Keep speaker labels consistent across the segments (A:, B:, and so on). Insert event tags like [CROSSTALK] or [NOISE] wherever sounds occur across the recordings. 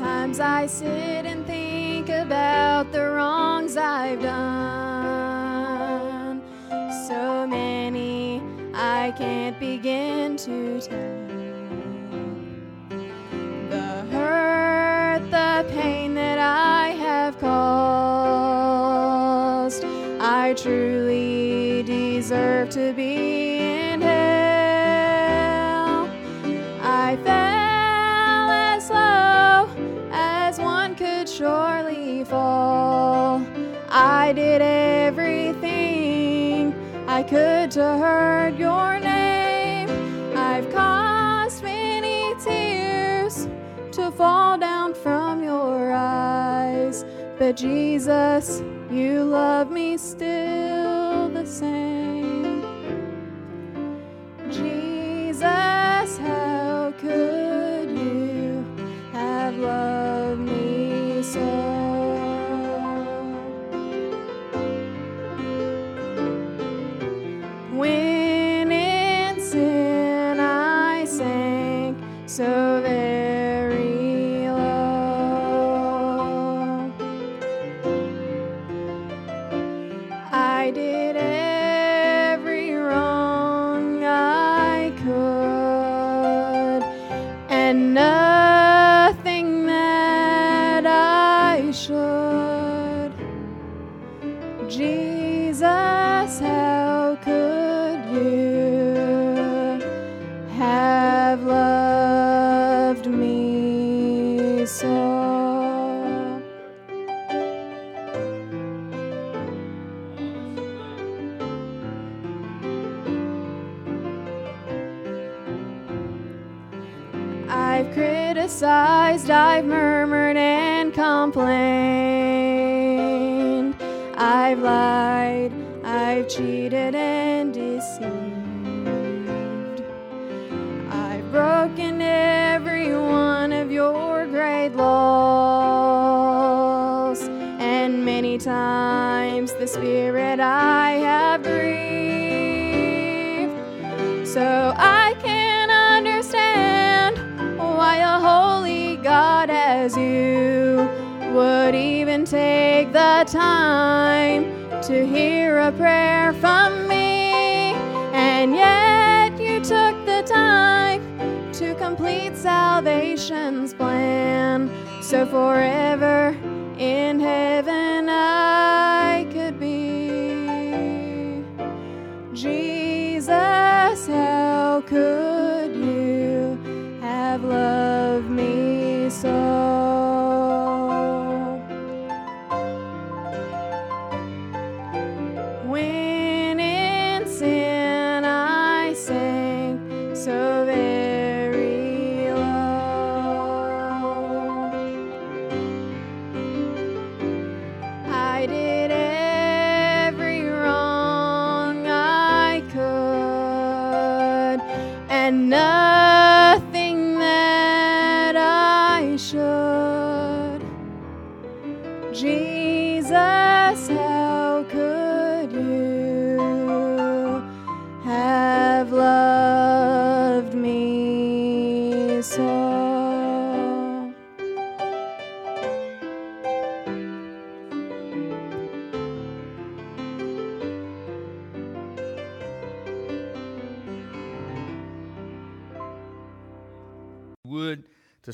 A: Sometimes I sit and think about the wrongs I've done. So many I can't begin to tell. But Jesus, you love me still the same. Time to hear a prayer from me. And yet you took the time to complete salvation's plan. So forever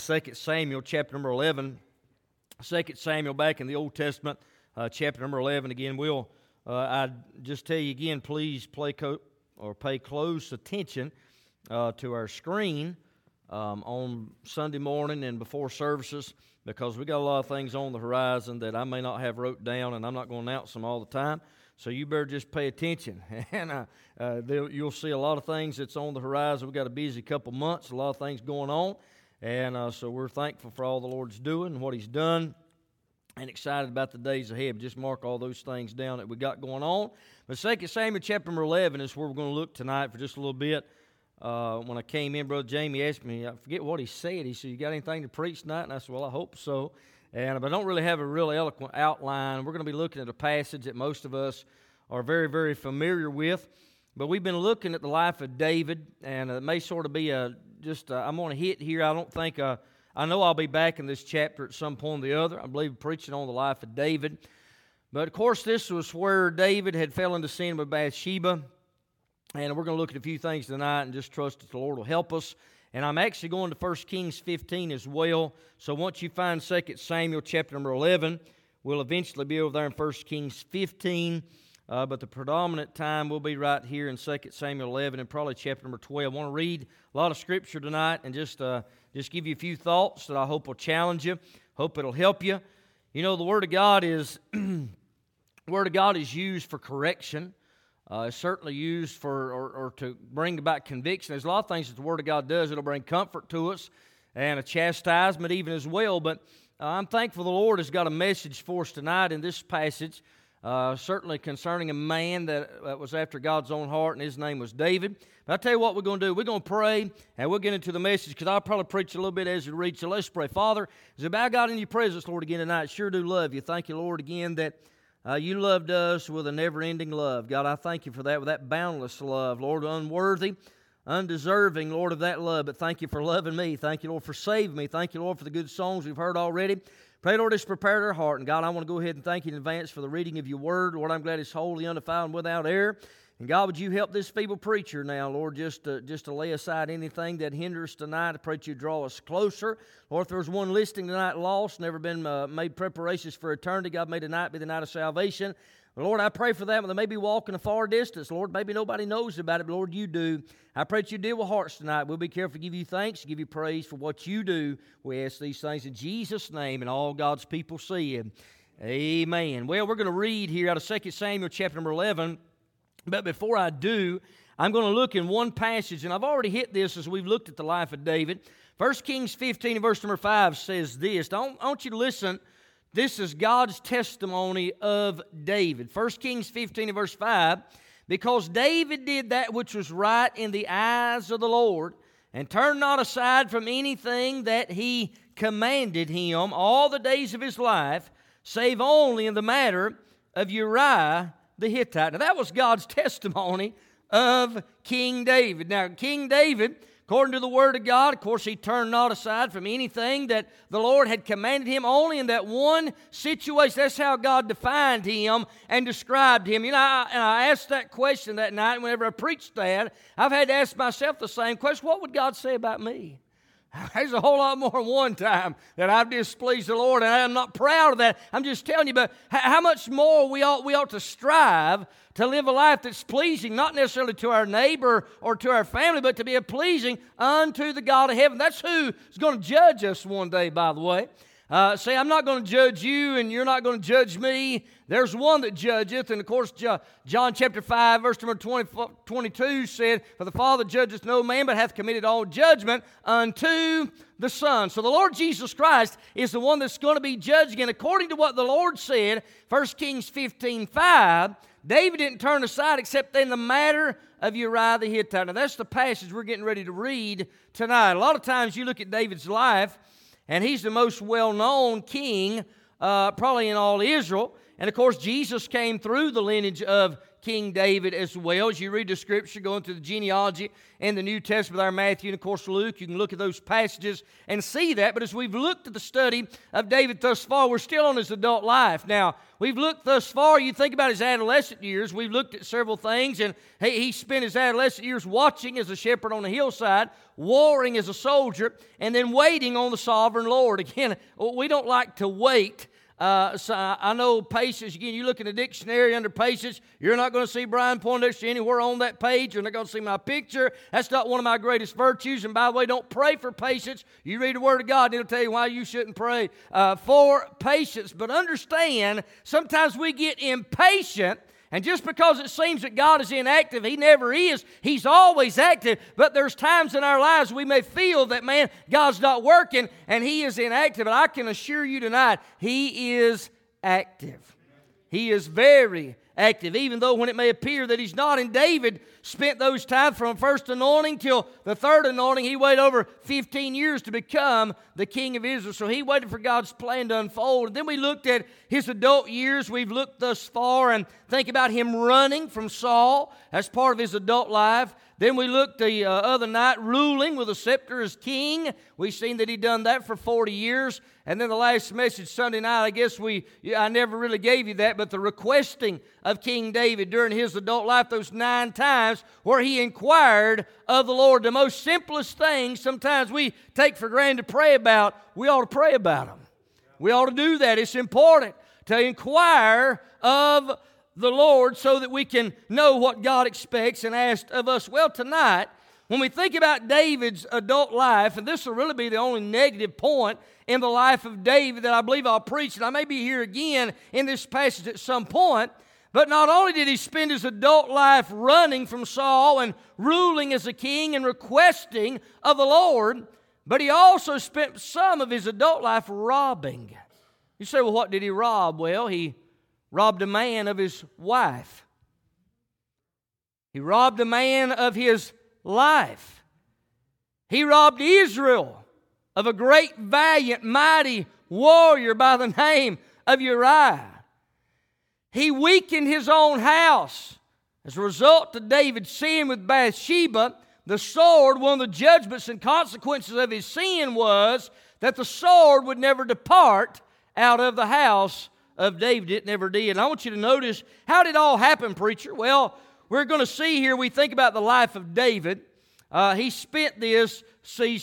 B: 2 Samuel chapter number 11. 2 Samuel back in the Old Testament, uh, chapter number 11. Again, we'll, uh, I just tell you again, please play co- or pay close attention uh, to our screen um, on Sunday morning and before services because we got a lot of things on the horizon that I may not have wrote down and I'm not going to announce them all the time. So you better just pay attention, [LAUGHS] and uh, uh, you'll see a lot of things that's on the horizon. We've got a busy couple months, a lot of things going on, and uh, so we're thankful for all the Lord's doing and what He's done, and excited about the days ahead. Just mark all those things down that we got going on. But 2 Samuel chapter number 11 is where we're going to look tonight for just a little bit. Uh, when I came in, Brother Jamie asked me, I forget what he said. He said, You got anything to preach tonight? And I said, Well, I hope so. And, I don't really have a real eloquent outline. We're going to be looking at a passage that most of us are very, very familiar with. But we've been looking at the life of David, and it may sort of be a just, uh, I'm going to hit here. I don't think, uh, I know I'll be back in this chapter at some point or the other. I believe preaching on the life of David. But of course, this was where David had fell into sin with Bathsheba. And we're going to look at a few things tonight and just trust that the Lord will help us. And I'm actually going to 1 Kings 15 as well. So once you find 2 Samuel chapter number 11, we'll eventually be over there in 1 Kings 15. Uh, but the predominant time will be right here in 2 Samuel 11 and probably chapter number 12. I want to read a lot of scripture tonight and just, uh, just give you a few thoughts that I hope will challenge you. Hope it'll help you. You know, the Word of God is [CLEARS THROAT] Word of God is used for correction. Uh, it's certainly used for or, or, to bring about conviction. There's a lot of things that the Word of God does. It'll bring comfort to us and a chastisement even as well. But uh, I'm thankful the Lord has got a message for us tonight in this passage, uh, certainly concerning a man that, that was after God's own heart, and his name was David. But I'll tell you what we're going to do. We're going to pray, and we'll get into the message because I'll probably preach a little bit as we read. So let's pray. Father, as I bow God in your presence, Lord, again tonight, sure do love you. Thank you, Lord, again that uh, you loved us with a never ending love. God, I thank you for that, with that boundless love. Lord, unworthy, undeserving, Lord, of that love. But thank you for loving me. Thank you, Lord, for saving me. Thank you, Lord, for the good songs we've heard already. Pray, Lord, it's prepared our heart. And God, I want to go ahead and thank you in advance for the reading of your word. Lord, I'm glad it's holy, undefiled, and without error. And God, would you help this feeble preacher now, Lord, just to, just to lay aside anything that hinders tonight? I pray that you draw us closer. Lord, if there's one listening tonight lost, never been uh, made preparations for eternity, God, may tonight be the night of salvation. Lord, I pray for them. They may be walking a far distance. Lord, maybe nobody knows about it, but Lord, you do. I pray that you deal with hearts tonight. We'll be careful to give you thanks, give you praise for what you do. We ask these things in Jesus' name, and all God's people see it. Amen. Well, we're going to read here out of 2 Samuel chapter number 11. But before I do, I'm going to look in one passage, and I've already hit this as we've looked at the life of David. 1 Kings 15 verse number 5 says this. I want you to listen. This is God's testimony of David. 1 Kings 15 verse 5. Because David did that which was right in the eyes of the Lord, and turned not aside from anything that he commanded him all the days of his life, save only in the matter of Uriah the Hittite. Now, that was God's [LAUGHS] testimony of King David. Now, King David, according to the Word of God, of course, he turned not aside from anything that the Lord had commanded him, only in that one situation. That's how God defined him and described him. You know, I, and I asked that question that night whenever I preached that. I've had to ask myself the same question what would God say about me? [LAUGHS] There's a whole lot more one time that I've displeased the Lord, and I'm not proud of that. I'm just telling you, but how much more we ought, we ought to strive to live a life that's pleasing, not necessarily to our neighbor or to our family, but to be a pleasing unto the God of heaven. That's who's going to judge us one day, by the way. Uh, say, I'm not going to judge you, and you're not going to judge me. There's one that judgeth. And of course, John chapter 5, verse number 20, 22 said, For the Father judgeth no man, but hath committed all judgment unto the Son. So the Lord Jesus Christ is the one that's going to be judging. And according to what the Lord said, 1 Kings 15, 5, David didn't turn aside except in the matter of Uriah the Hittite. Now, that's the passage we're getting ready to read tonight. A lot of times you look at David's life, and he's the most well known king, uh, probably in all Israel. And of course, Jesus came through the lineage of King David as well. As you read the scripture, going through the genealogy in the New Testament, our Matthew and of course Luke, you can look at those passages and see that. But as we've looked at the study of David thus far, we're still on his adult life. Now, we've looked thus far, you think about his adolescent years, we've looked at several things, and he, he spent his adolescent years watching as a shepherd on the hillside, warring as a soldier, and then waiting on the sovereign Lord. [LAUGHS] Again, we don't like to wait uh, so I know patience, again, you look in the dictionary under patience, you're not going to see Brian Poindexter anywhere on that page. You're not going to see my picture. That's not one of my greatest virtues. And by the way, don't pray for patience. You read the Word of God, and it'll tell you why you shouldn't pray uh, for patience. But understand, sometimes we get impatient and just because it seems that God is inactive, He never is. He's always active. But there's times in our lives we may feel that, man, God's not working and He is inactive. But I can assure you tonight, He is active. He is very active, even though when it may appear that he's not. And David spent those times from first anointing till the third anointing. He waited over 15 years to become the king of Israel. So he waited for God's plan to unfold. And then we looked at his adult years. We've looked thus far and think about him running from Saul as part of his adult life. Then we looked the uh, other night, ruling with a scepter as king. We've seen that he done that for 40 years. And then the last message Sunday night, I guess we, I never really gave you that, but the requesting of King David during his adult life, those nine times where he inquired of the Lord. The most simplest things sometimes we take for granted to pray about, we ought to pray about them. We ought to do that. It's important to inquire of the Lord so that we can know what God expects and asks of us. Well, tonight, when we think about David's adult life, and this will really be the only negative point in the life of David that I believe I'll preach, and I may be here again in this passage at some point. But not only did he spend his adult life running from Saul and ruling as a king and requesting of the Lord, but he also spent some of his adult life robbing. You say, well, what did he rob? Well, he robbed a man of his wife. He robbed a man of his life. He robbed Israel of a great, valiant, mighty warrior by the name of Uriah. He weakened his own house. As a result of David's sin with Bathsheba, the sword, one of the judgments and consequences of his sin was that the sword would never depart out of the house of David. It never did. And I want you to notice how did it all happen, preacher? Well, we're going to see here, we think about the life of David. Uh, he spent this, see,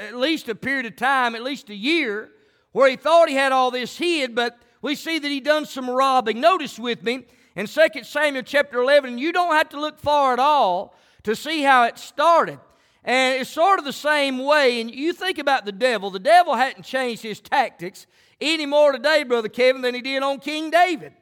B: at least a period of time, at least a year, where he thought he had all this hid, but we see that he done some robbing. Notice with me in 2 Samuel chapter 11, you don't have to look far at all to see how it started. And it's sort of the same way. And you think about the devil, the devil hadn't changed his tactics any more today, Brother Kevin, than he did on King David.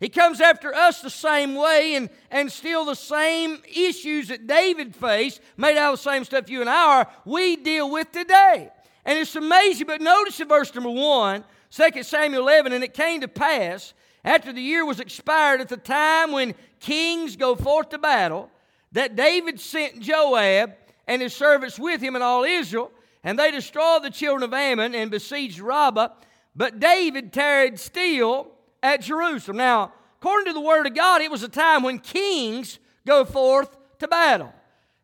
B: He comes after us the same way and, and still the same issues that David faced, made out of the same stuff you and I are, we deal with today. And it's amazing, but notice in verse number 1, 2 Samuel 11, and it came to pass after the year was expired at the time when kings go forth to battle, that David sent Joab and his servants with him and all Israel, and they destroyed the children of Ammon and besieged Rabbah but David tarried still at Jerusalem. Now, according to the Word of God, it was a time when kings go forth to battle.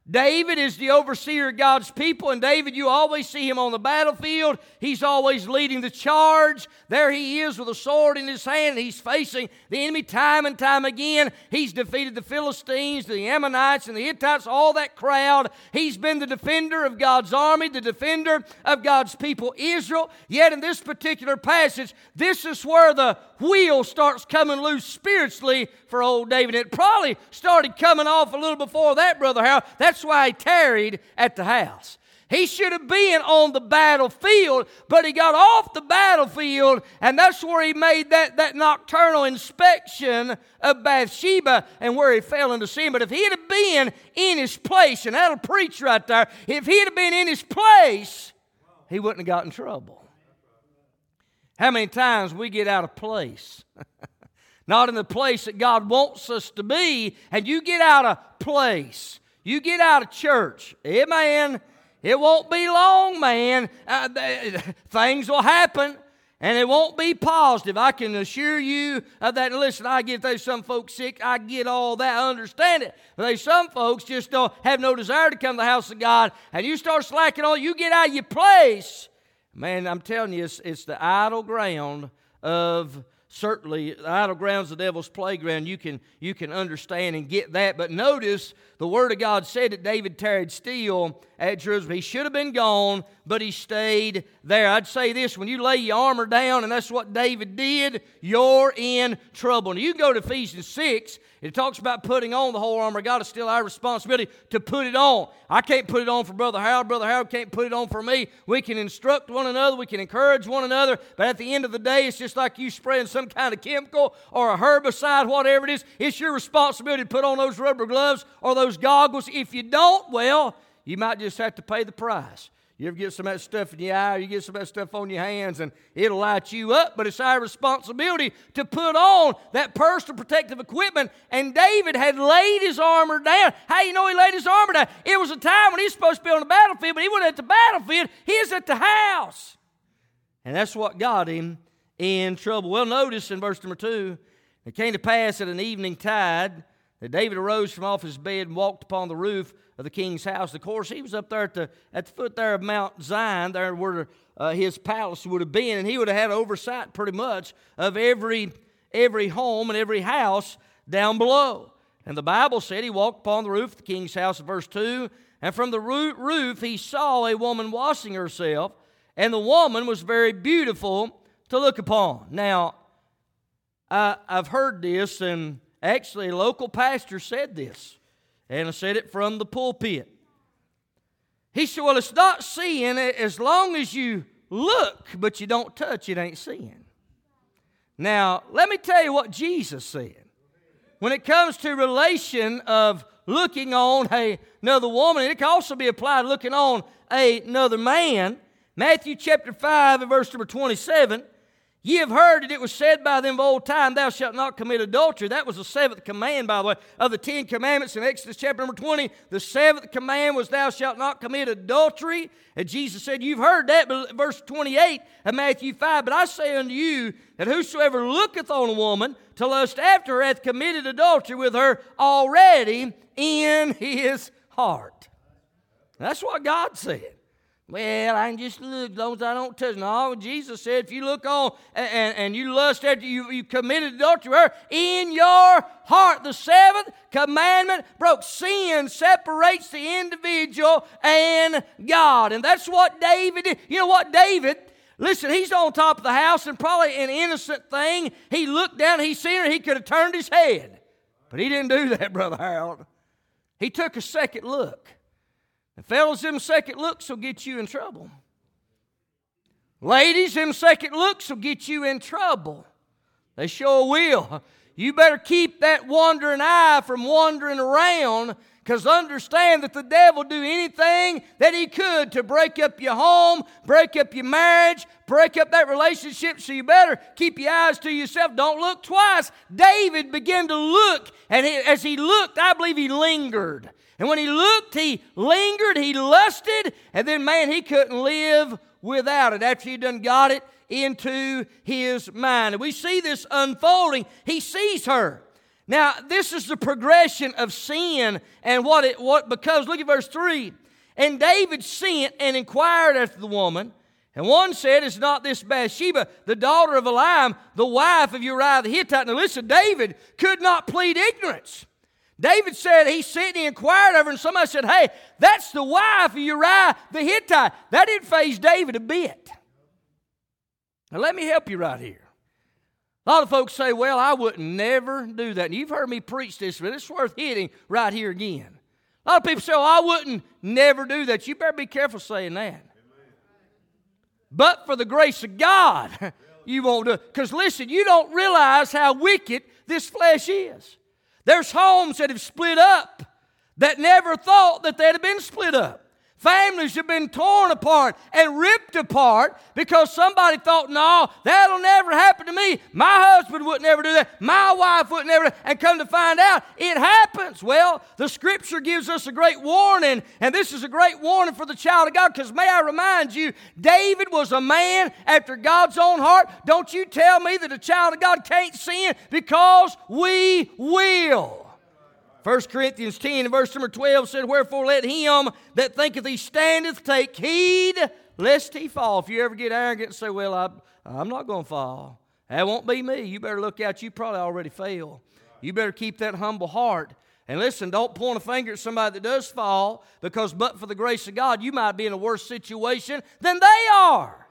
B: David is the overseer of God's people, and David, you always see him on the battlefield. He's always leading the charge. There he is with a sword in his hand. He's facing the enemy time and time again. He's defeated the Philistines, the Ammonites, and the Hittites, all that crowd. He's been the defender of God's army, the defender of God's people, Israel. Yet in this particular passage, this is where the wheel starts coming loose spiritually for old David. It probably started coming off a little before that, Brother Harold. That's why he tarried at the house. He should have been on the battlefield, but he got off the battlefield, and that's where he made that, that nocturnal inspection of Bathsheba and where he fell into sin. But if he'd have been in his place, and that'll preach right there, if he'd have been in his place, he wouldn't have got in trouble. How many times we get out of place? [LAUGHS] not in the place that God wants us to be, and you get out of place. You get out of church. Amen. It won't be long, man. Uh, [LAUGHS] things will happen, and it won't be positive. I can assure you of that. listen, I get there's some folks sick. I get all that. I understand it. But there's some folks just don't have no desire to come to the house of God, and you start slacking on. You get out of your place. Man, I'm telling you, it's, it's the idle ground of certainly the idle ground's the devil's playground. You can, you can understand and get that. But notice the Word of God said that David tarried still at Jerusalem. He should have been gone, but he stayed there. I'd say this when you lay your armor down, and that's what David did, you're in trouble. Now, you go to Ephesians 6, it talks about putting on the whole armor of God. It's still our responsibility to put it on. I can't put it on for Brother Harold. Brother Harold can't put it on for me. We can instruct one another. We can encourage one another. But at the end of the day, it's just like you spraying some kind of chemical or a herbicide, whatever it is. It's your responsibility to put on those rubber gloves or those goggles. If you don't, well, you might just have to pay the price. You ever get some of that stuff in your eye, you get some of that stuff on your hands, and it'll light you up, but it's our responsibility to put on that personal protective equipment. And David had laid his armor down. How you know he laid his armor down? It was a time when he's supposed to be on the battlefield, but he wasn't at the battlefield, he's at the house. And that's what got him in trouble. Well, notice in verse number two, it came to pass at an evening tide that David arose from off his bed and walked upon the roof of the king's house. Of course, he was up there at the, at the foot there of Mount Zion, there where uh, his palace would have been, and he would have had oversight pretty much of every, every home and every house down below. And the Bible said he walked upon the roof of the king's house, verse 2, and from the roof he saw a woman washing herself, and the woman was very beautiful to look upon. Now, I, I've heard this, and actually, a local pastor said this, and I said it from the pulpit. He said, Well, it's not seeing eh, as long as you look, but you don't touch, it ain't seeing. Now, let me tell you what Jesus said. When it comes to relation of looking on a, another woman, it can also be applied looking on a, another man. Matthew chapter 5 and verse number 27 Ye have heard that it was said by them of old time, Thou shalt not commit adultery. That was the seventh command, by the way, of the Ten Commandments in Exodus chapter number 20. The seventh command was, Thou shalt not commit adultery. And Jesus said, You've heard that, but verse 28 of Matthew 5. But I say unto you that whosoever looketh on a woman to lust after her hath committed adultery with her already in his heart. That's what God said. Well, I can just look as long as I don't touch. No, Jesus said if you look on and, and, you lust after you, you committed adultery in your heart. The seventh commandment broke. Sin separates the individual and God. And that's what David did. You know what, David? Listen, he's on top of the house and probably an innocent thing. He looked down, he seen her, he could have turned his head. But he didn't do that, [LAUGHS] Brother Harold. He took a second look. And fellas, them second looks will get you in trouble. Ladies, them second looks will get you in trouble. They sure will. You better keep that wandering eye from wandering around because understand that the devil do anything that he could to break up your home, break up your marriage, break up that relationship. So you better keep your eyes to yourself. Don't look twice. David began to look, and as he looked, I believe he lingered. And when he looked, he lingered, he lusted, and then, man, he couldn't live without it after he done got it into his mind. And we see this unfolding. He sees her. Now, this is the progression of sin and what it what because look at verse 3. And David sent and inquired after the woman. And one said, Is not this Bathsheba, the daughter of Eliam, the wife of Uriah the Hittite? Now listen, David could not plead ignorance. David said he sent and he inquired of her, and somebody said, Hey, that's the wife of Uriah the Hittite. That didn't phase David a bit. Now, let me help you right here. A lot of folks say, Well, I would never do that. And you've heard me preach this, but it's worth hitting right here again. A lot of people say, Oh, I wouldn't never do that. You better be careful saying that. But for the grace of God, [LAUGHS] you won't do it. Because listen, you don't realize how wicked this flesh is. There's homes that have split up that never thought that they'd have been split up. Families have been torn apart and ripped apart because somebody thought, no, that'll never happen to me. My husband would never do that. My wife would never. And come to find out, it happens. Well, the scripture gives us a great warning, and this is a great warning for the child of God because may I remind you, David was a man after God's own heart. Don't you tell me that a child of God can't sin because we will. 1 Corinthians 10 verse number 12 said, Wherefore let him that thinketh he standeth take heed lest he fall. If you ever get arrogant and say, Well, I, I'm not going to fall, that won't be me. You better look out. You probably already fail. You better keep that humble heart. And listen, don't point a finger at somebody that does fall because, but for the grace of God, you might be in a worse situation than they are.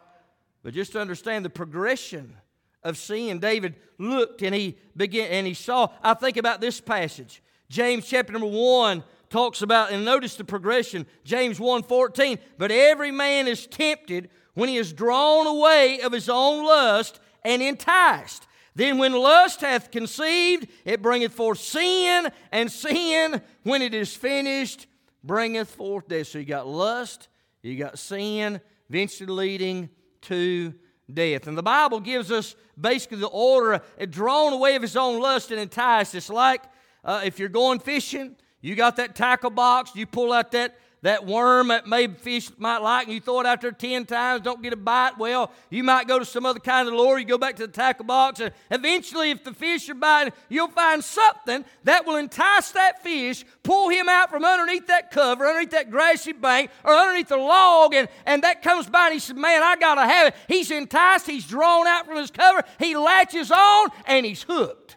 B: But just to understand the progression of sin, David looked and he began and he saw. I think about this passage. James chapter number 1 talks about, and notice the progression, James 1:14. But every man is tempted when he is drawn away of his own lust and enticed. Then when lust hath conceived, it bringeth forth sin, and sin, when it is finished, bringeth forth death. So you got lust, you got sin, eventually leading to death. And the Bible gives us basically the order, drawn away of his own lust and enticed. It's like uh, if you're going fishing, you got that tackle box, you pull out that, that worm that maybe fish might like, and you throw it out there 10 times, don't get a bite. Well, you might go to some other kind of lure. You go back to the tackle box, and eventually, if the fish are biting, you'll find something that will entice that fish, pull him out from underneath that cover, underneath that grassy bank, or underneath the log, and, and that comes by, and he says, Man, I got to have it. He's enticed, he's drawn out from his cover, he latches on, and he's hooked.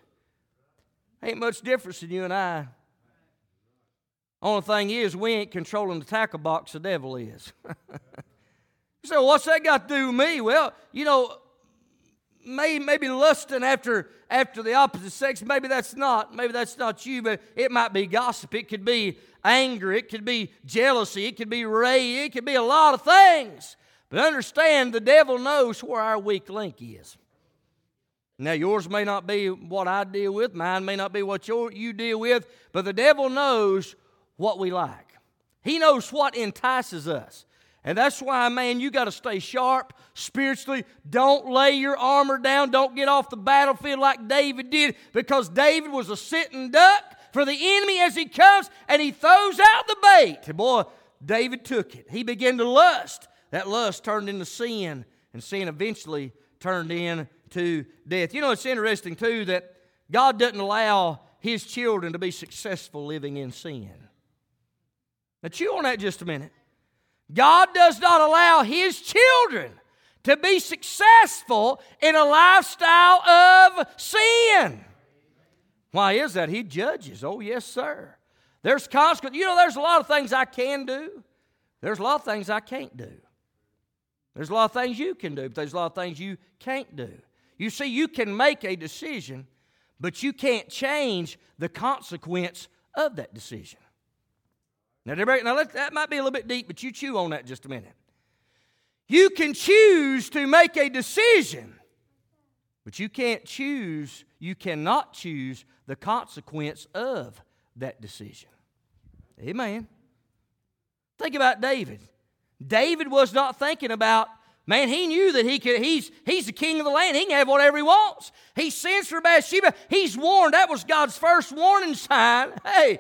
B: Ain't much difference in you and I. Only thing is, we ain't controlling the tackle box, the devil is. [LAUGHS] well, what's that got to do with me? Well, you know, maybe, maybe lusting after, after the opposite sex, maybe that's not, maybe that's not you, but it might be gossip. It could be anger. It could be jealousy. It could be rage. It could be a lot of things. But understand, the devil knows where our weak link is. Now, yours may not be what I deal with, mine may not be what you deal with, but the devil knows what we like. He knows what entices us. And that's why, man, you got to stay sharp spiritually. Don't lay your armor down. Don't get off the battlefield like David did, because David was a sitting duck for the enemy as he comes and he throws out the bait. And boy, David took it. He began to lust. That lust turned into sin, and sin eventually turned into death. You know, it's interesting, too, that God doesn't allow his children to be successful living in sin. Now, chew on that just a minute. God does not allow his children to be successful in a lifestyle of sin. Why is that? He judges. Oh, yes, sir. There's consequences. You know, there's a lot of things I can do, there's a lot of things I can't do. There's a lot of things you can do, but there's a lot of things you can't do. You see, you can make a decision, but you can't change the consequence of that decision. Now, now that might be a little bit deep, but you chew on that just a minute. You can choose to make a decision, but you can't choose, you cannot choose the consequence of that decision. Amen. Think about David. David was not thinking about, man, he knew that he could, he's, he's the king of the land. He can have whatever he wants. He sends for Bathsheba. He's warned. That was God's first warning sign. [LAUGHS] Hey,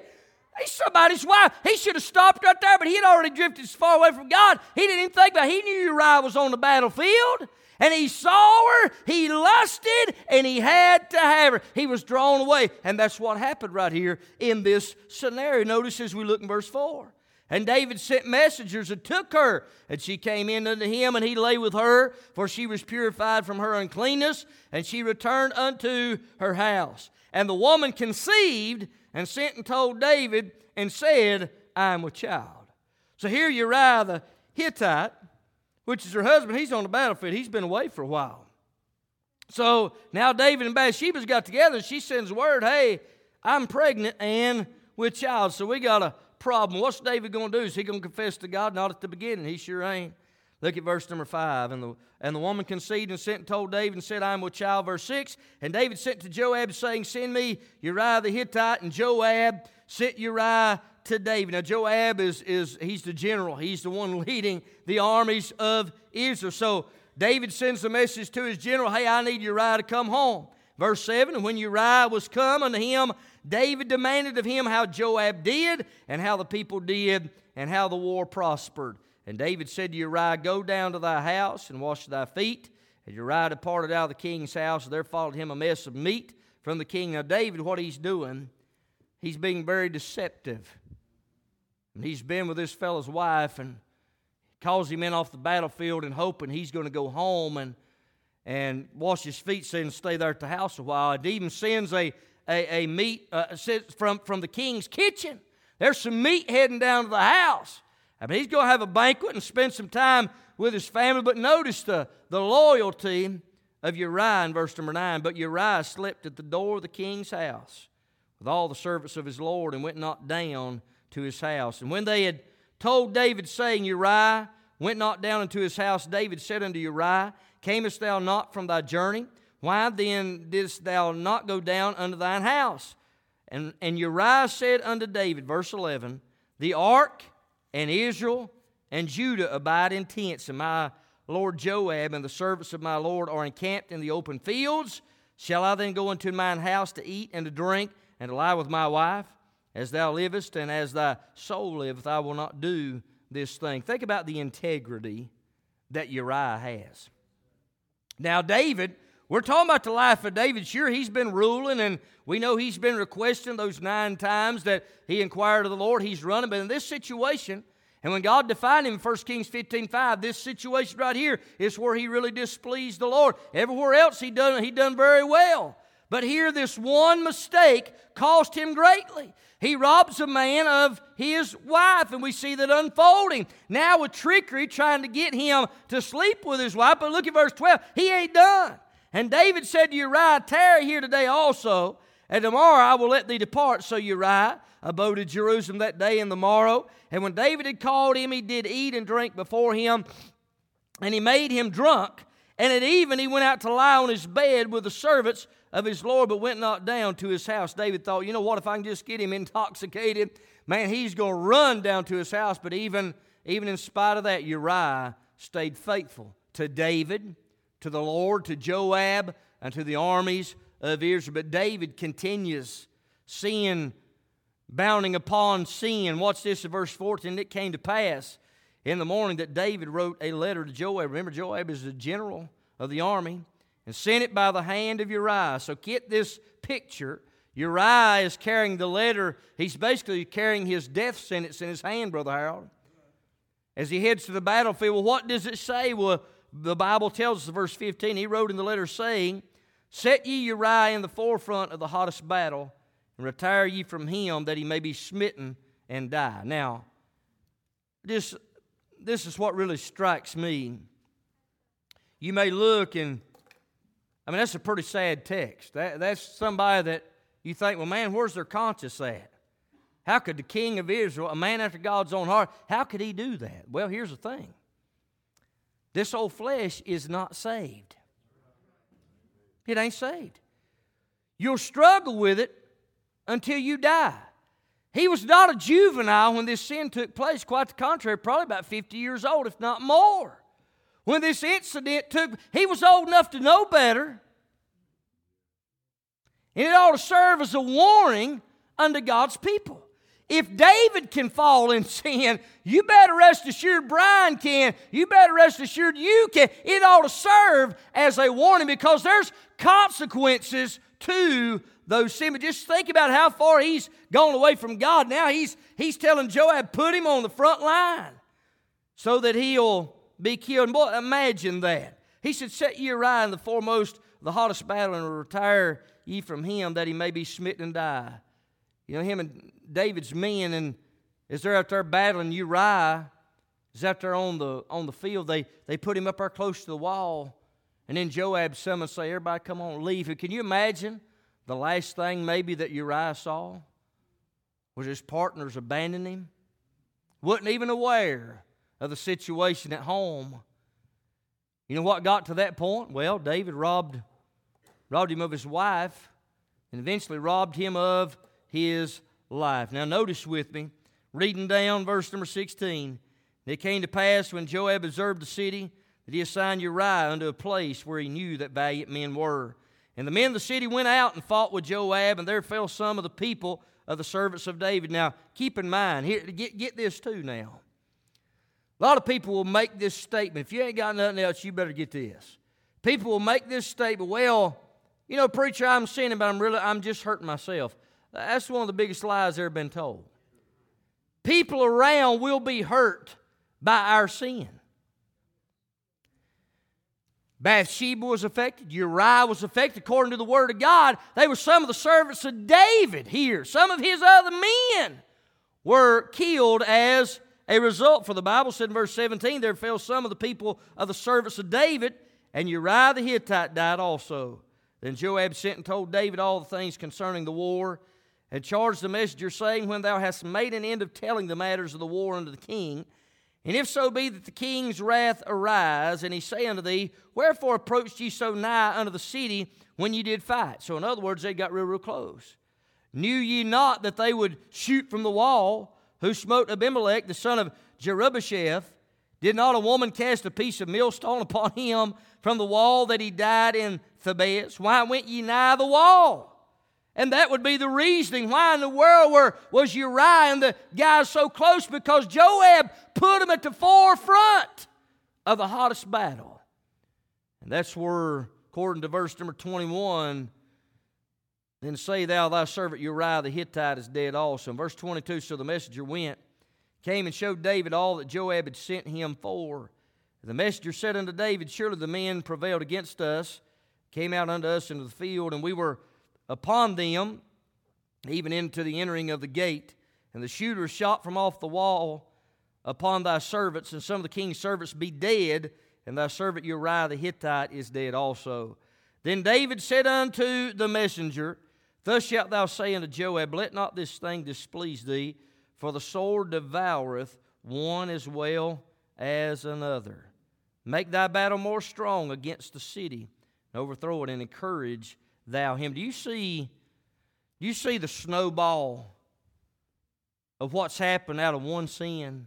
B: he's somebody's wife. He should have stopped right there, but he had already drifted as far away from God. He didn't even think about it. He knew Uriah was on the battlefield. And he saw her, he lusted, and he had to have her. He was drawn away. And that's what happened right here in this scenario. Notice as we look in verse 4. And David sent messengers and took her, and she came in unto him, and he lay with her, for she was purified from her uncleanness, and she returned unto her house. And the woman conceived and sent and told David and said, I am with child. So here Uriah the Hittite, which is her husband, he's on the battlefield. He's been away for a while. So now David and Bathsheba's got together, she sends word, hey, I'm pregnant and with child. So we got a problem. What's David going to do? Is he going to confess to God? Not at the beginning. He sure ain't. Look at verse number five. And the, and the woman conceived and sent and told David and said, I am with child. Verse six. And David sent to Joab, saying, Send me Uriah the Hittite. And Joab sent Uriah to David. Now, Joab is, is he's the general, he's the one leading the armies of Israel. So David sends a message to his general, Hey, I need Uriah to come home. Verse 7 And when Uriah was come unto him, David demanded of him how Joab did, and how the people did, and how the war prospered. And David said to Uriah, Go down to thy house and wash thy feet. And Uriah departed out of the king's house, and there followed him a mess of meat from the king. Now, David, what he's doing, he's being very deceptive. And he's been with this fellow's wife and calls him in off the battlefield and hoping he's going to go home and, and wash his feet and stay there at the house a while. And even sends a, a, a meat uh, from, from the king's kitchen. There's some meat heading down to the house. I mean, he's going to have a banquet and spend some time with his family. But notice the, the loyalty of Uriah in verse number 9. But Uriah slept at the door of the king's house with all the servants of his Lord and went not down to his house. And when they had told David, saying, Uriah went not down into his house, David said unto Uriah, Camest thou not from thy journey? Why then didst thou not go down unto thine house? And, and Uriah said unto David, verse 11, The ark and Israel and Judah abide in tents, and my Lord Joab and the servants of my Lord are encamped in the open fields. Shall I then go into mine house to eat and to drink and to lie with my wife? as thou livest and as thy soul liveth, I will not do this thing. Think about the integrity that Uriah has. Now, David, we're talking about the life of David. Sure, he's been ruling, and we know he's been requesting those nine times that he inquired of the Lord. He's running, but in this situation, and when God defined him in 1 Kings 15 5, this situation right here is where he really displeased the Lord. Everywhere else he done, he done very well. But here, this one mistake cost him greatly. He robs a man of his wife, and we see that unfolding. Now, with trickery, trying to get him to sleep with his wife. But look at verse 12. He ain't done. And David said to Uriah, Tarry here today also, and tomorrow I will let thee depart. So Uriah abode at Jerusalem that day and the morrow. And when David had called him, he did eat and drink before him, and he made him drunk. And at even he went out to lie on his bed with the servants of his Lord, but went not down to his house. David thought, you know what, if I can just get him intoxicated, man, he's going to run down to his house. But even, even in spite of that, Uriah stayed faithful to David, to the Lord, to Joab, and to the armies of Israel. But David continues sin bounding upon sin. Watch this in verse 14. It came to pass in the morning that David wrote a letter to Joab. Remember, Joab is the general of the army and sent it by the hand of Uriah. So get this picture. Uriah is carrying the letter. He's basically carrying his death sentence in his hand, Brother Harold. As he heads to the battlefield, well, what does it say? Well, the Bible tells us, verse 15, he wrote in the letter saying, Set ye Uriah in the forefront of the hottest battle, and retire ye from him, that he may be smitten and die. Now, this, this is what really strikes me. You may look and I mean, that's a pretty sad text. That, that's somebody that you think, well, man, where's their conscience at? How could the king of Israel, a man after God's own heart, how could he do that? Well, here's the thing this old flesh is not saved. It ain't saved. You'll struggle with it until you die. He was not a juvenile when this sin took place, quite the contrary, probably about 50 years old, if not more when this incident took, he was old enough to know better. And it ought to serve as a warning unto God's people. If David can fall in [LAUGHS] sin, you better rest assured Brian can. You better rest assured you can. It ought to serve as a warning because there's consequences to those sins. But just think about how far he's gone away from God. Now he's, he's telling Joab, put him on the front line so that he'll be killed. And boy, imagine that. He said, Set ye Uriah in the foremost, the hottest battle, and retire ye from him, that he may be smitten and die. You know, him and David's men, and as they're out there battling, Uriah is out there on the, on the field. They, they put him up there close to the wall. And then Joab summons, say, Everybody come on, leave. Can you imagine the last thing maybe that Uriah saw? Was his partners abandoning him? Wasn't even aware of the situation at home. You know what got to that point? Well, David robbed, robbed him of his wife and eventually robbed him of his life. Now, notice with me, reading down verse number 16. It came to pass when Joab observed the city that he assigned Uriah unto a place where he knew that valiant men were. And the men of the city went out and fought with Joab, and there fell some of the people of the servants of David. Now, keep in mind, here, get, get this too now. A lot of people will make this statement. If you ain't got nothing else, you better get this. People will make this statement, well, you know, preacher, I'm sinning, but I'm really, I'm just hurting myself. That's one of the biggest lies ever been told. People around will be hurt by our sin. Bathsheba was affected. Uriah was affected. According to the Word of God, they were some of the servants of David here. Some of his other men were killed as a result, for the Bible said in verse 17, there fell some of the people of the servants of David, and Uriah the Hittite died also. Then Joab sent and told David all the things concerning the war, and charged the messenger, saying, When thou hast made an end of telling the matters of the war unto the king, and if so be that the king's wrath arise, and he say unto thee, Wherefore approached ye so nigh unto the city when ye did fight? So, in other words, they got real, real close. Knew ye not that they would shoot from the wall? Who smote Abimelech, the son of Jerubbesheth, did not a woman cast a piece of millstone [LAUGHS] upon him from the wall that he died in Thebez? Why went ye nigh the wall? And that would be the reasoning why in the world were, was Uriah and the guys so close because Joab put them at the forefront of the hottest battle. And that's where, according to verse number 21, then say thou thy servant Uriah the Hittite is dead also. In verse 22, so the messenger went, came and showed David all that Joab had sent him for. The messenger said unto David, Surely the men prevailed against us, came out unto us into the field, and we were upon them, even into the entering of the gate. And the shooters shot from off the wall upon thy servants, and some of the king's servants be dead, and thy servant Uriah the Hittite is dead also. Then David said unto the messenger, Thus shalt thou say unto Joab, Let not this thing displease thee, for the sword devoureth one as well as another. Make thy battle more strong against the city, and overthrow it, and encourage thou him. Do you see, do you see the snowball of what's happened out of one sin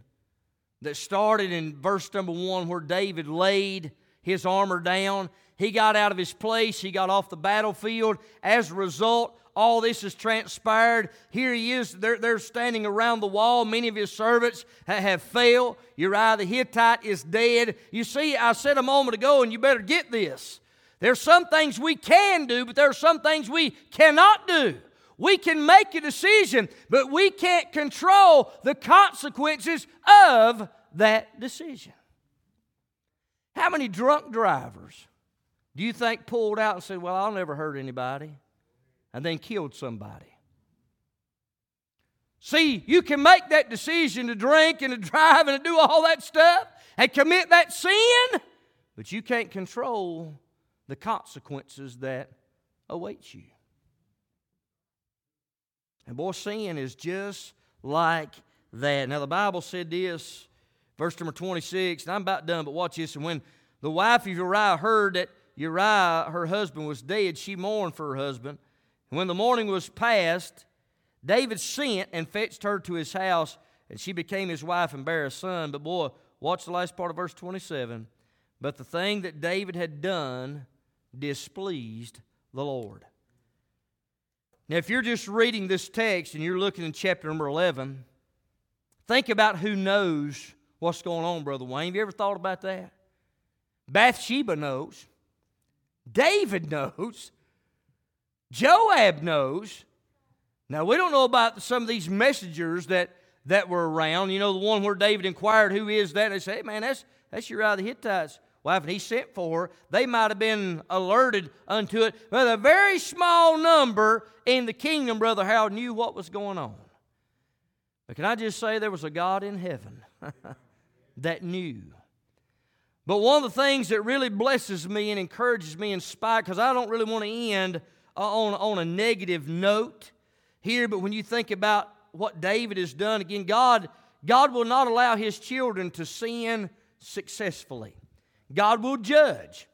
B: that started in verse number one where David laid his armor down? He got out of his place, he got off the battlefield. As a result, all this has transpired. Here he is. They're, they're standing around the wall. Many of his servants have failed. Uriah the Hittite is dead. You see, I said a moment ago, and you better get this. There's some things we can do, but there are some things we cannot do. We can make a decision, but we can't control the consequences of that decision. How many drunk drivers do you think pulled out and said, Well, I'll never hurt anybody, and then killed somebody? See, you can make that decision to drink and to drive and to do all that stuff and commit that sin, but you can't control the consequences that await you. And boy, sin is just like that. Now, the Bible said this, verse number 26, and I'm about done, but watch this. And when the wife of Uriah heard that Uriah, her husband, was dead, she mourned for her husband. And when the morning was past, David sent and fetched her to his house, and she became his wife and bare a son. But boy, watch the last part of verse 27. But the thing that David had done displeased the Lord. Now, if you're just reading this text and you're looking in chapter number 11, think about who knows what's going on, Brother Wayne. Have you ever thought about that? Bathsheba knows. David [LAUGHS] knows. Joab knows. Now, we don't know about some of these messengers that, that were around. You know, the one where David inquired, Who is that? They say, hey, Man, that's, that's Uriah the Hittites wife and he sent for her, they might have been alerted unto it. But a very small number in the kingdom, Brother Harold, knew what was going on. But can I just say there was a God in heaven [LAUGHS] that knew. But one of the things that really blesses me and encourages me in spite, because I don't really want to end on, on a negative note here, but when you think about what David has done, again, God, God will not allow his children to sin successfully. God will judge.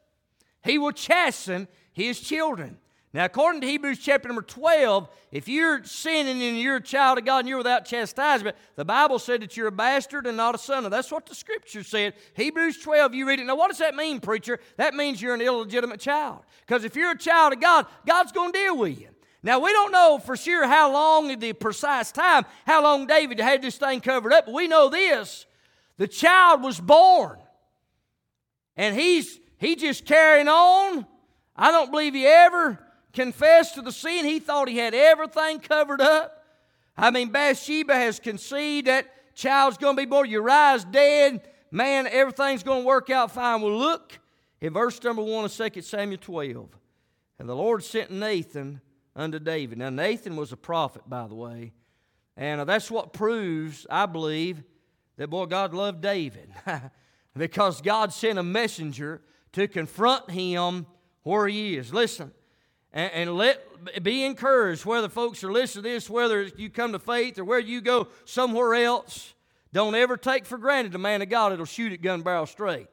B: He will chasten his children. Now, according to Hebrews chapter number 12, if you're sinning and you're a child of God and you're without chastisement, the Bible said that you're a bastard and not a son. That's what the scripture said. Hebrews 12, you read it. Now, what does that mean, preacher? That means you're an illegitimate child. Because if you're a child of God, God's going to deal with you. Now, we don't know for sure how long, the precise time, how long David had this thing covered up, but we know this. The child was born and he's he just carrying on. I don't believe he ever confessed to the sin. He thought he had everything covered up. I mean, Bathsheba has conceived that child's going to be born. Uriah's dead. Man, everything's going to work out fine. Well, look in verse number 1 of 2 Samuel 12. And the Lord sent Nathan unto David. Now, Nathan was a prophet, by the way. And that's what proves, I believe, that, boy, God loved David. [LAUGHS] because God sent a messenger to confront him where he is. Listen, and, and, let be encouraged whether folks are listening to this, whether you come to faith or where you go somewhere else. Don't ever take for granted a man of God that'll shoot at gun barrel straight.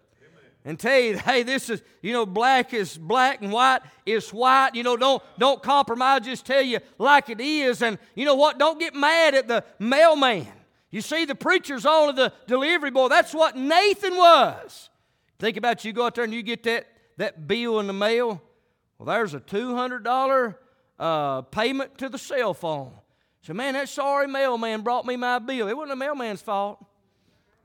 B: And tell you, [LAUGHS] hey, this is, you know, black is black and white is white. You know, don't don't compromise. Just tell you like it is. And you know what? Don't get mad at the mailman. You see, the preacher's only the delivery boy. That's what Nathan was. Think about you go out there and you get that, that bill in the mail. Well, there's a $200 uh, payment to the cell phone. So, man, that sorry mailman brought me my bill. It wasn't the mailman's fault.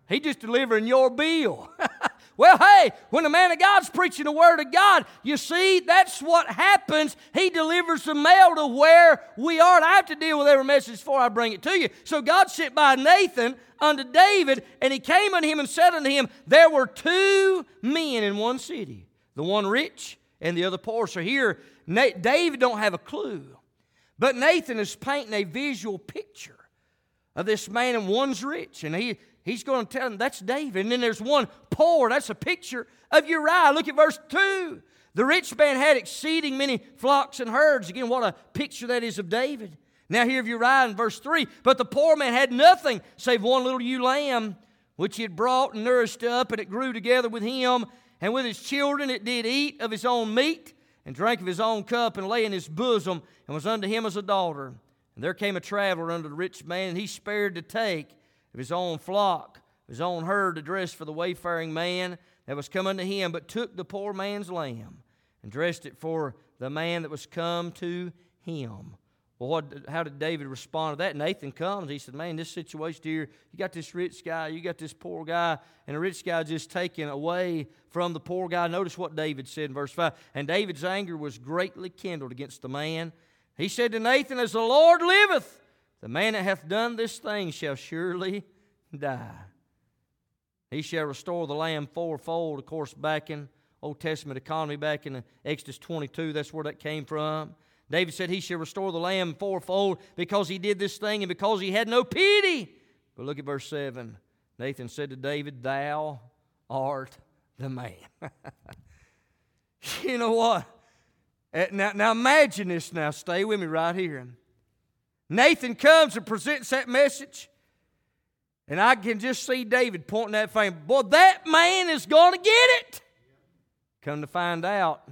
B: He just delivering your bill. [LAUGHS] well, hey, when the man of God's preaching the word of God, you see, that's what happens. He delivers the mail to where we are. And I have to deal with every message before I bring it to you. So God sent by Nathan unto David, and he came unto him and said unto him, There were two men in one city, the one rich and the other poor. So here, David don't have a clue. But Nathan is painting a visual picture of this man, and one's rich, and he, he's going to tell him that's David. And then there's one poor, that's a picture of Uriah. Look at verse 2. The rich man had exceeding many flocks and herds. Again, what a picture that is of David. Now, here of Uriah in verse 3 But the poor man had nothing save one little ewe lamb, which he had brought and nourished up, and it grew together with him and with his children. It did eat of his own meat and drank of his own cup and lay in his bosom and was unto him as a daughter. And there came a traveler unto the rich man, and he spared to take of his own flock, his own herd to dress for the wayfaring man that was come unto him, but took the poor man's lamb and dressed it for the man that was come to him. Well, what, how did David respond to that? Nathan comes. He said, Man, this situation here, you got this rich guy, you got this poor guy, and the rich guy just taken away from the poor guy. Notice what David said in verse 5. And David's anger was greatly kindled against the man. He said to Nathan, As the Lord liveth, the man that hath done this thing shall surely die. He shall restore the lamb fourfold. Of course, back in Old Testament economy, back in Exodus 22, that's where that came from. David said he shall restore the lamb fourfold because he did this thing and because he had no pity. But look at verse 7. Nathan said to David, Thou art the man. [LAUGHS] you know what? Eh, now, now imagine this now. Stay with me right here. Nathan comes and presents that message. And I can just see David pointing that finger. Boy, that man is going to get it. Come to find out,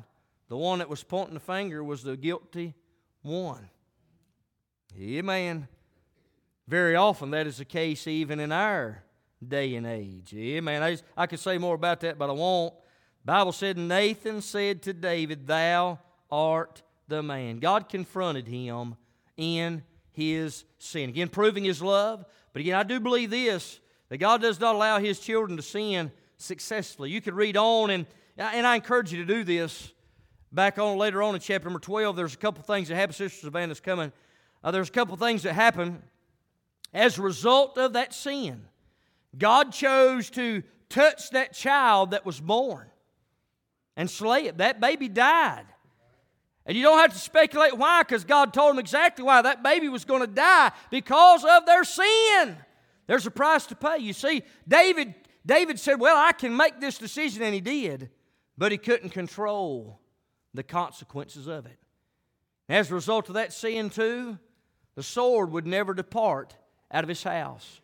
B: the one that was pointing the finger was the guilty one. Amen. Very often that is the case even in our day and age. Amen. I, I could say more about that, but I won't. Bible said, Nathan said to David, Thou art the man. God confronted him in his sin. Again, proving his love. But again, I do believe this that God does not allow his children to sin successfully. You could read on, and, and I encourage you to do this. Back on later on in chapter number 12, there's a couple things that happen. Sister Savannah's coming. Uh, there's a couple things that happen as a result of that sin. God chose to touch that child that was born and slay it. That baby died. And you don't have to speculate why, because God told them exactly why. That baby was going to die because of their sin. There's a price to pay. You see, David, David said, Well, I can make this decision, and he did, but he couldn't control the consequences of it. As a result of that sin, too, the sword would never depart out of his house.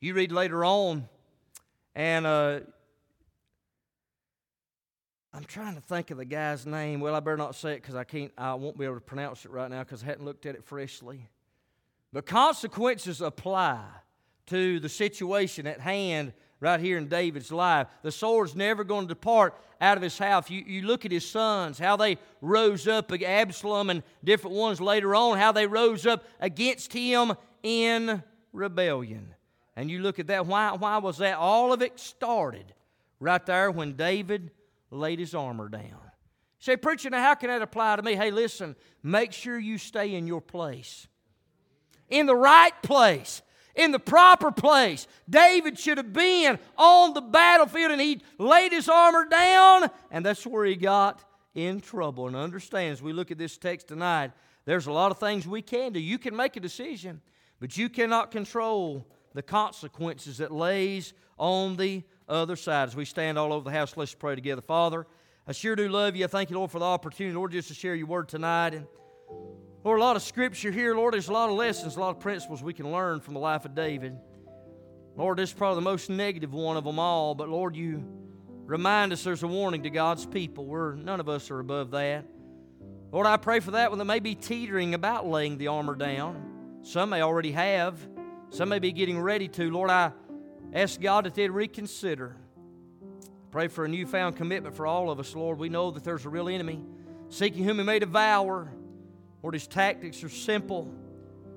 B: You read later on, and uh, I'm trying to think of the guy's name. Well, I better not say it because I can't. I won't be able to pronounce it right now because I hadn't looked at it freshly. But consequences apply to the situation at hand right here in David's life. The sword's never going to depart out of his house. You, you look at his sons, how they rose up, against Absalom and different ones later on, how they rose up against him in rebellion. And you look at that, why, why was that? All of it started right there when David laid his armor down. Say, Preacher, now how can that apply to me? Hey, listen, make sure you stay in your place. In the right place in the proper place. David should have been on the battlefield and he laid his armor down, and that's where he got in trouble. And understand, as we look at this text tonight, there's a lot of things we can do. You can make a decision, but you cannot control the consequences that lays on the other side. As we stand all over the house, let's pray together. Father, I sure do love you. I thank you, Lord, for the opportunity, Lord, just to share your word tonight. And Lord, a lot of scripture here. Lord, there's a lot of lessons, a lot of principles we can learn from the life of David. Lord, this is probably the most negative one of them all, but Lord, you remind us there's a warning to God's people. We're, none of us are above that. Lord, I pray for that one that may be teetering about laying the armor down. Some may already have, some may be getting ready to. Lord, I ask God that they'd reconsider. Pray for a newfound commitment for all of us, Lord. We know that there's a real enemy seeking whom he may devour. Lord, his tactics are simple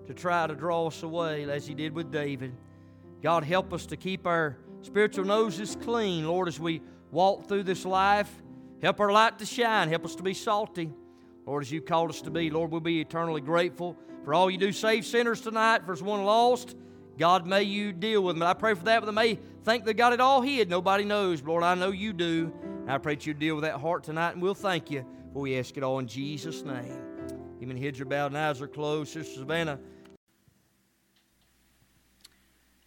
B: to try to draw us away, as he did with David. God, help us to keep our spiritual noses clean, Lord, as we walk through this life. Help our light to shine. Help us to be salty. Lord, as you called us to be, Lord, we'll be eternally grateful for all you do. Save sinners tonight. For one lost, God, may you deal with them. I pray for that, but they may think they got it all hid. Nobody knows. Lord, I know you do. I pray that you deal with that heart tonight, and we'll thank you for we ask it all in Jesus' name. Even heads are bowed and eyes are closed. Sister Savannah.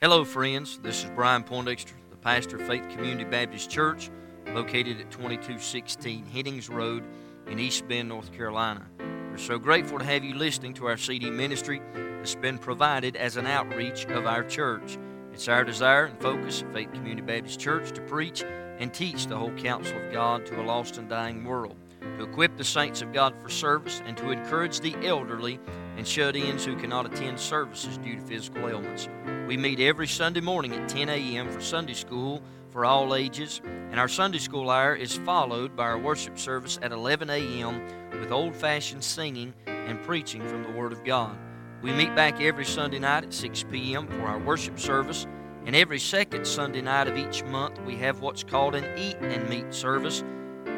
B: Hello, friends. This is Brian Poindexter, the pastor of Faith Community Baptist Church, located at 2216 Headings Road in East Bend, North Carolina. We're so grateful to have you listening to our CD ministry that's been provided as an outreach of our church. It's our desire and focus at Faith Community Baptist Church to preach and teach the whole counsel of God to a lost and dying world, to equip the saints of God for service, and to encourage the elderly and shut ins who cannot attend services due to physical ailments. We meet every Sunday morning at 10 a.m. for Sunday school for all ages, and our Sunday school hour is followed by our worship service at 11 a.m. with old fashioned singing and preaching from the Word of God. We meet back every Sunday night at 6 p.m. for our worship service and every second Sunday night of each month, we have what's called an Eat and Meet service.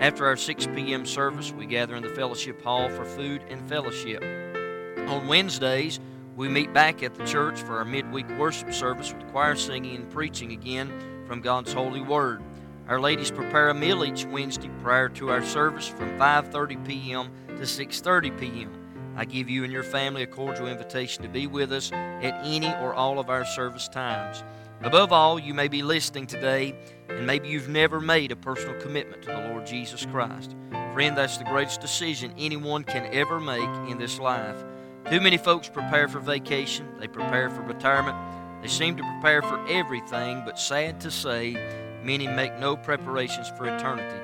B: After our 6 p.m. service, we gather in the fellowship hall for food and fellowship. On Wednesdays, we meet back at the church for our midweek worship service with choir singing and preaching again from God's holy word. Our ladies prepare a meal each Wednesday prior to our service from 5:30 p.m. to 6:30 p.m. I give you and your family a cordial invitation to be with us at any or all of our service times. Above all, you may be listening today, and maybe you've never made a personal commitment to the Lord Jesus Christ. Friend, that's the greatest decision anyone can ever make in this life. Too many folks prepare for vacation, they prepare for retirement, they seem to prepare for everything, but sad to say, many make no preparations for eternity.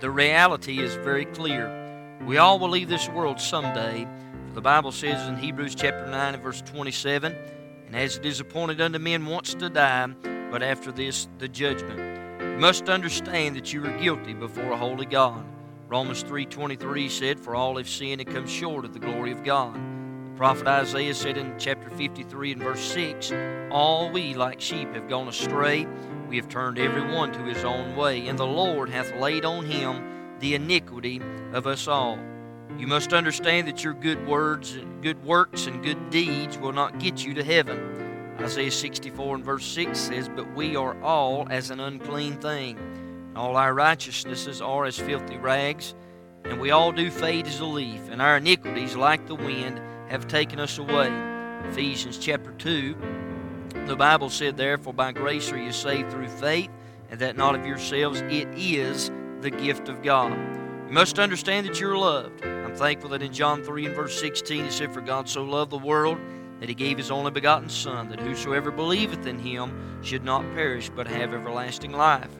B: The reality is very clear. We all will leave this world someday. For the Bible says in Hebrews chapter 9 and verse 27 and as it is appointed unto men once to die, but after this the judgment. You must understand that you are guilty before a holy God. Romans 3.23 said, For all have sinned and come short of the glory of God. The prophet Isaiah said in chapter 53 and verse 6, All we like sheep have gone astray, we have turned every one to his own way, and the Lord hath laid on him the iniquity of us all. You must understand that your good words, and good works, and good deeds will not get you to heaven. Isaiah 64 and verse 6 says, But we are all as an unclean thing. All our righteousnesses are as filthy rags, and we all do fade as a leaf, and our iniquities, like the wind, have taken us away. Ephesians chapter 2, the Bible said, Therefore by grace are you saved through faith, and that not of yourselves, it is the gift of God. You must understand that you're loved I'm thankful that in John 3 and verse 16 it said, For God so loved the world that he gave his only begotten Son, that whosoever believeth in him should not perish but have everlasting life.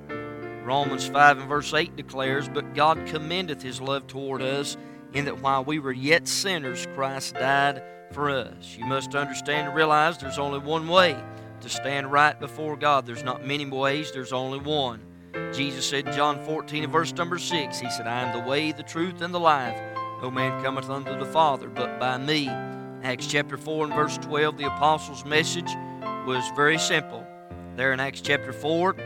B: Romans 5 and verse 8 declares, But God commendeth his love toward us, in that while we were yet sinners, Christ died for us. You must understand and realize there's only one way to stand right before God. There's not many ways, there's only one. Jesus said in John 14 and verse number 6, He said, I am the way, the truth, and the life. No man cometh unto the Father but by me. Acts chapter 4 and verse 12, the apostles' message was very simple. There in Acts chapter 4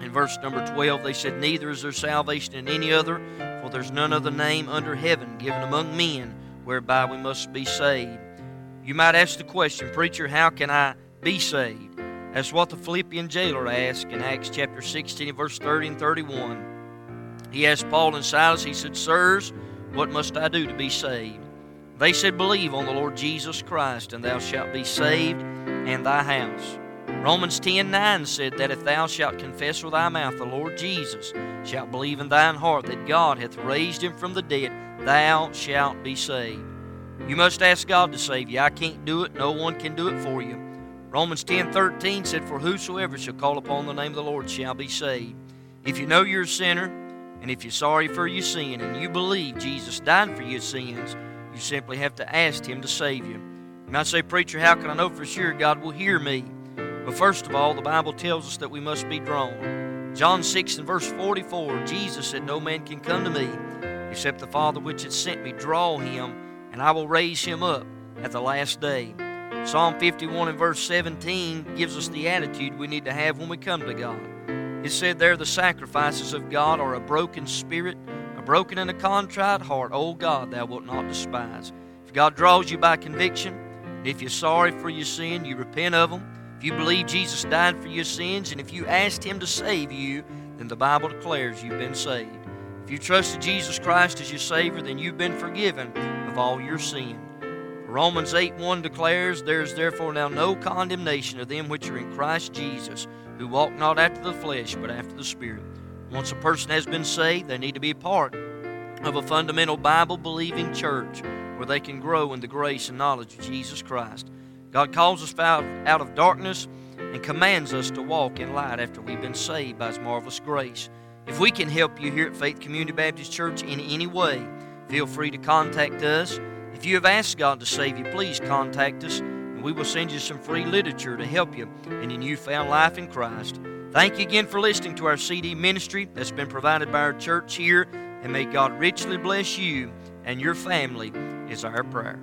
B: in verse number 12, they said, Neither is there salvation in any other, for there's none other name under heaven given among men whereby we must be saved. You might ask the question, Preacher, how can I be saved? That's what the Philippian jailer asked in Acts chapter 16, verse 30 and 31. He asked Paul and Silas, he said, Sirs, what must I do to be saved? They said, Believe on the Lord Jesus Christ, and thou shalt be saved and thy house. Romans 10 9 said that if thou shalt confess with thy mouth the Lord Jesus, shalt believe in thine heart that God hath raised him from the dead, thou shalt be saved. You must ask God to save you. I can't do it, no one can do it for you. Romans 10 13 said, For whosoever shall call upon the name of the Lord shall be saved. If you know you're a sinner, and if you're sorry for your sin and you believe Jesus died for your sins, you simply have to ask Him to save you. And I say, Preacher, how can I know for sure God will hear me? Well, first of all, the Bible tells us that we must be drawn. John 6 and verse 44, Jesus said, No man can come to me except the Father which hath sent me draw him, and I will raise him up at the last day. Psalm 51 and verse 17 gives us the attitude we need to have when we come to God. It said there, the sacrifices of God are a broken spirit, broken and a contrite heart. O God, thou wilt not despise. If God draws you by conviction, and if you're sorry for your sin, you repent of them. If you believe Jesus died for your sins, and if you asked Him to save you, then the Bible declares you've been saved. If you trusted Jesus Christ as your Savior, then you've been forgiven of all your sin. Romans 8 1 declares, There is therefore now no condemnation of them which are in Christ Jesus, who walk not after the flesh, but after the Spirit. Once a person has been saved, they need to be part of a fundamental Bible believing church where they can grow in the grace and knowledge of Jesus Christ. God calls us out, of darkness and commands us to walk in light after we've been saved by His marvelous grace. If we can help you here at Faith Community Baptist Church in any way, feel free to contact us. If you have asked God to save you, please contact us, and we will send you some free literature to help you in your newfound life in Christ. Thank you again for listening to our CD ministry that's been provided by our church here, and may God richly bless you and your family, is our prayer.